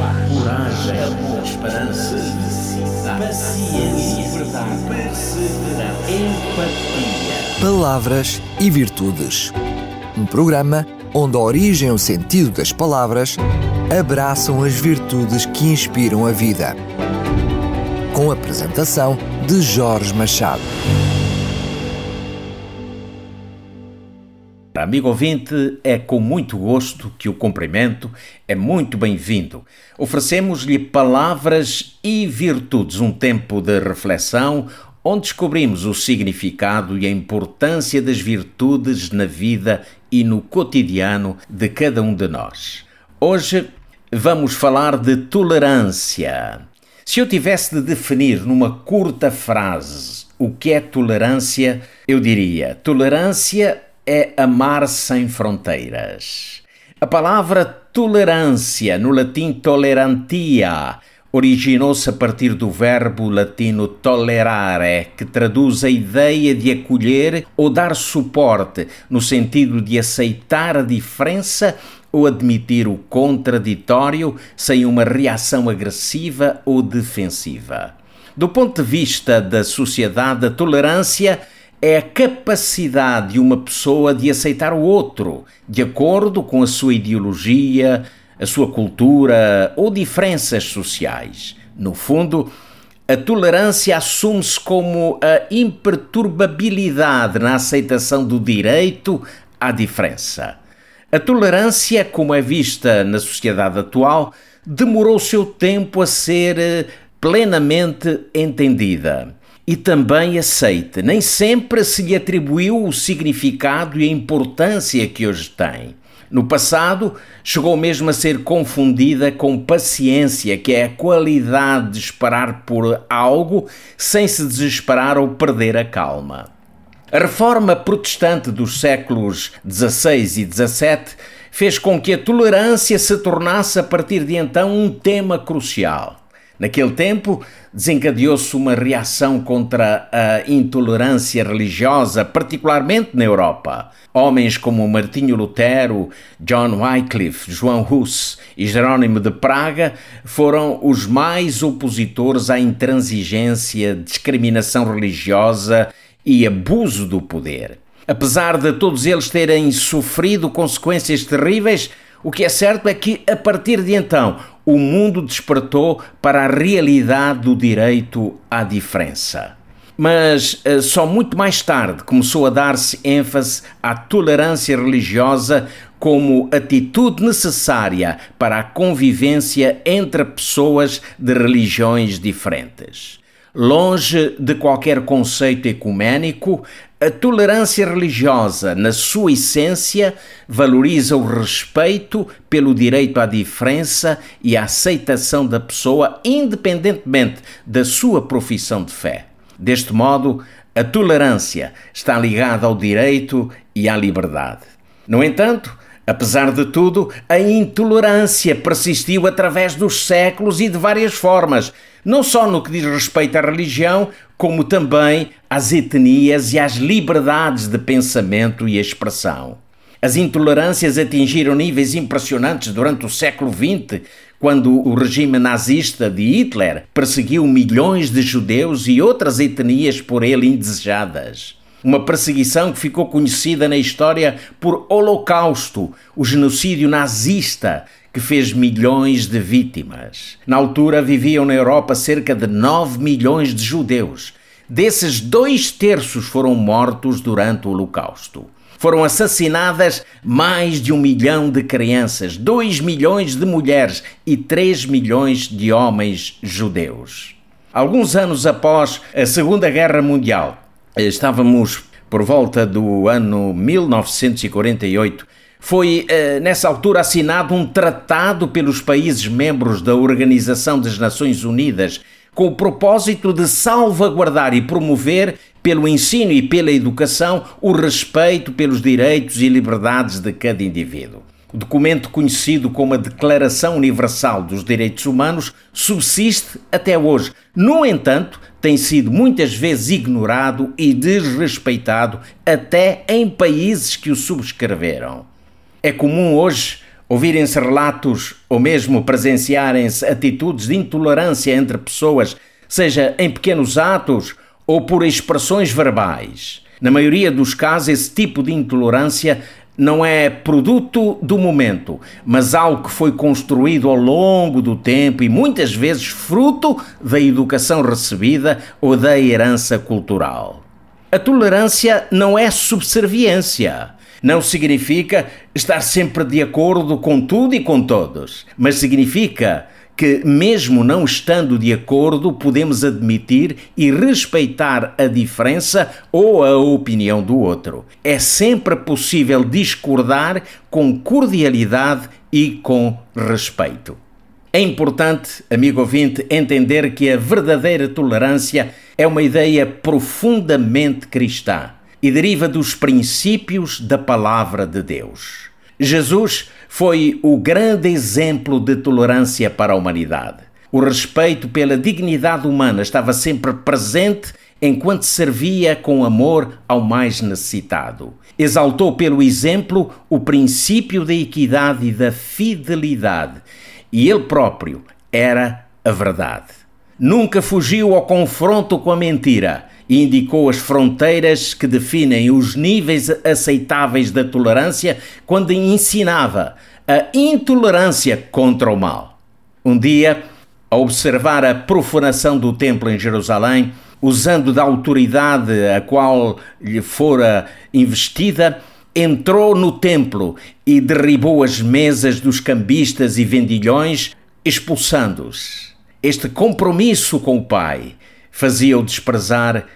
coragem, esperança, paciência, verdade, perseverança, empatia. Palavras e Virtudes. Um programa onde a origem e o sentido das palavras abraçam as virtudes que inspiram a vida. Com a apresentação de Jorge Machado. Amigo ouvinte, é com muito gosto que o cumprimento é muito bem-vindo. Oferecemos-lhe palavras e virtudes, um tempo de reflexão onde descobrimos o significado e a importância das virtudes na vida e no cotidiano de cada um de nós. Hoje vamos falar de tolerância. Se eu tivesse de definir numa curta frase o que é tolerância, eu diria: tolerância é amar sem fronteiras. A palavra tolerância, no latim tolerantia, originou-se a partir do verbo latino tolerare, que traduz a ideia de acolher ou dar suporte, no sentido de aceitar a diferença ou admitir o contraditório sem uma reação agressiva ou defensiva. Do ponto de vista da sociedade, a tolerância é a capacidade de uma pessoa de aceitar o outro, de acordo com a sua ideologia, a sua cultura ou diferenças sociais. No fundo, a tolerância assume-se como a imperturbabilidade na aceitação do direito à diferença. A tolerância, como é vista na sociedade atual, demorou seu tempo a ser eh, plenamente entendida e também aceita. Nem sempre se lhe atribuiu o significado e a importância que hoje tem. No passado, chegou mesmo a ser confundida com paciência, que é a qualidade de esperar por algo sem se desesperar ou perder a calma. A reforma protestante dos séculos XVI e XVII fez com que a tolerância se tornasse a partir de então um tema crucial. Naquele tempo, desencadeou-se uma reação contra a intolerância religiosa, particularmente na Europa. Homens como Martinho Lutero, John Wycliffe, João Hus e Jerônimo de Praga foram os mais opositores à intransigência, discriminação religiosa e abuso do poder. Apesar de todos eles terem sofrido consequências terríveis, o que é certo é que, a partir de então, o mundo despertou para a realidade do direito à diferença. Mas eh, só muito mais tarde começou a dar-se ênfase à tolerância religiosa como atitude necessária para a convivência entre pessoas de religiões diferentes. Longe de qualquer conceito ecuménico, a tolerância religiosa, na sua essência, valoriza o respeito pelo direito à diferença e a aceitação da pessoa, independentemente da sua profissão de fé. Deste modo, a tolerância está ligada ao direito e à liberdade. No entanto, Apesar de tudo, a intolerância persistiu através dos séculos e de várias formas, não só no que diz respeito à religião, como também às etnias e às liberdades de pensamento e expressão. As intolerâncias atingiram níveis impressionantes durante o século XX, quando o regime nazista de Hitler perseguiu milhões de judeus e outras etnias por ele indesejadas. Uma perseguição que ficou conhecida na história por Holocausto, o genocídio nazista que fez milhões de vítimas. Na altura viviam na Europa cerca de 9 milhões de judeus. Desses, dois terços foram mortos durante o Holocausto. Foram assassinadas mais de um milhão de crianças, 2 milhões de mulheres e 3 milhões de homens judeus. Alguns anos após a Segunda Guerra Mundial, Estávamos por volta do ano 1948. Foi eh, nessa altura assinado um tratado pelos países membros da Organização das Nações Unidas com o propósito de salvaguardar e promover, pelo ensino e pela educação, o respeito pelos direitos e liberdades de cada indivíduo. Documento conhecido como a Declaração Universal dos Direitos Humanos subsiste até hoje. No entanto, tem sido muitas vezes ignorado e desrespeitado até em países que o subscreveram. É comum hoje ouvirem-se relatos ou mesmo presenciarem-se atitudes de intolerância entre pessoas, seja em pequenos atos ou por expressões verbais. Na maioria dos casos, esse tipo de intolerância não é produto do momento, mas algo que foi construído ao longo do tempo e muitas vezes fruto da educação recebida ou da herança cultural. A tolerância não é subserviência. Não significa estar sempre de acordo com tudo e com todos, mas significa que, mesmo não estando de acordo, podemos admitir e respeitar a diferença ou a opinião do outro. É sempre possível discordar com cordialidade e com respeito. É importante, amigo ouvinte, entender que a verdadeira tolerância é uma ideia profundamente cristã e deriva dos princípios da palavra de Deus. Jesus foi o grande exemplo de tolerância para a humanidade. O respeito pela dignidade humana estava sempre presente enquanto servia com amor ao mais necessitado. Exaltou pelo exemplo o princípio da equidade e da fidelidade, e ele próprio era a verdade. Nunca fugiu ao confronto com a mentira e indicou as fronteiras que definem os níveis aceitáveis da tolerância quando ensinava a intolerância contra o mal. Um dia, a observar a profanação do templo em Jerusalém, usando da autoridade a qual lhe fora investida, entrou no templo e derribou as mesas dos cambistas e vendilhões, expulsando-os. Este compromisso com o Pai fazia-o desprezar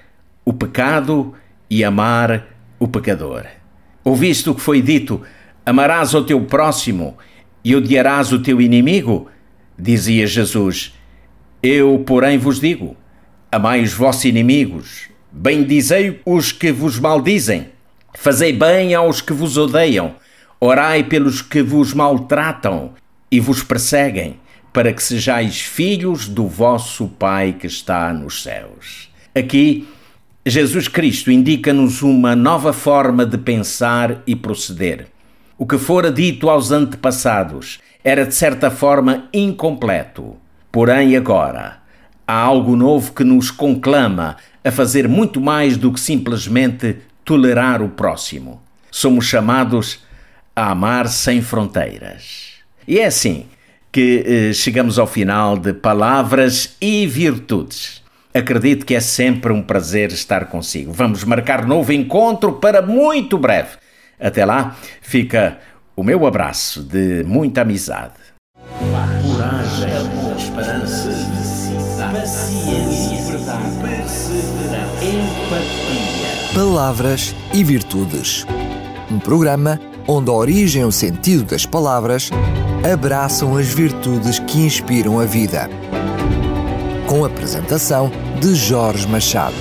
o pecado e amar o pecador. Ouviste o que foi dito: amarás o teu próximo e odiarás o teu inimigo? Dizia Jesus. Eu, porém, vos digo: amai os vossos inimigos, bendizei os que vos maldizem, fazei bem aos que vos odeiam, orai pelos que vos maltratam e vos perseguem, para que sejais filhos do vosso Pai que está nos céus. Aqui Jesus Cristo indica-nos uma nova forma de pensar e proceder. O que fora dito aos antepassados era de certa forma incompleto. Porém, agora, há algo novo que nos conclama a fazer muito mais do que simplesmente tolerar o próximo. Somos chamados a amar sem fronteiras. E é assim que eh, chegamos ao final de Palavras e Virtudes. Acredito que é sempre um prazer estar consigo. Vamos marcar novo encontro para muito breve. Até lá, fica o meu abraço de muita amizade. Coragem, amor, esperança, paciência, verdade, perseverança, empatia. Palavras e Virtudes. Um programa onde a origem e o sentido das palavras abraçam as virtudes que inspiram a vida. Apresentação de Jorge Machado.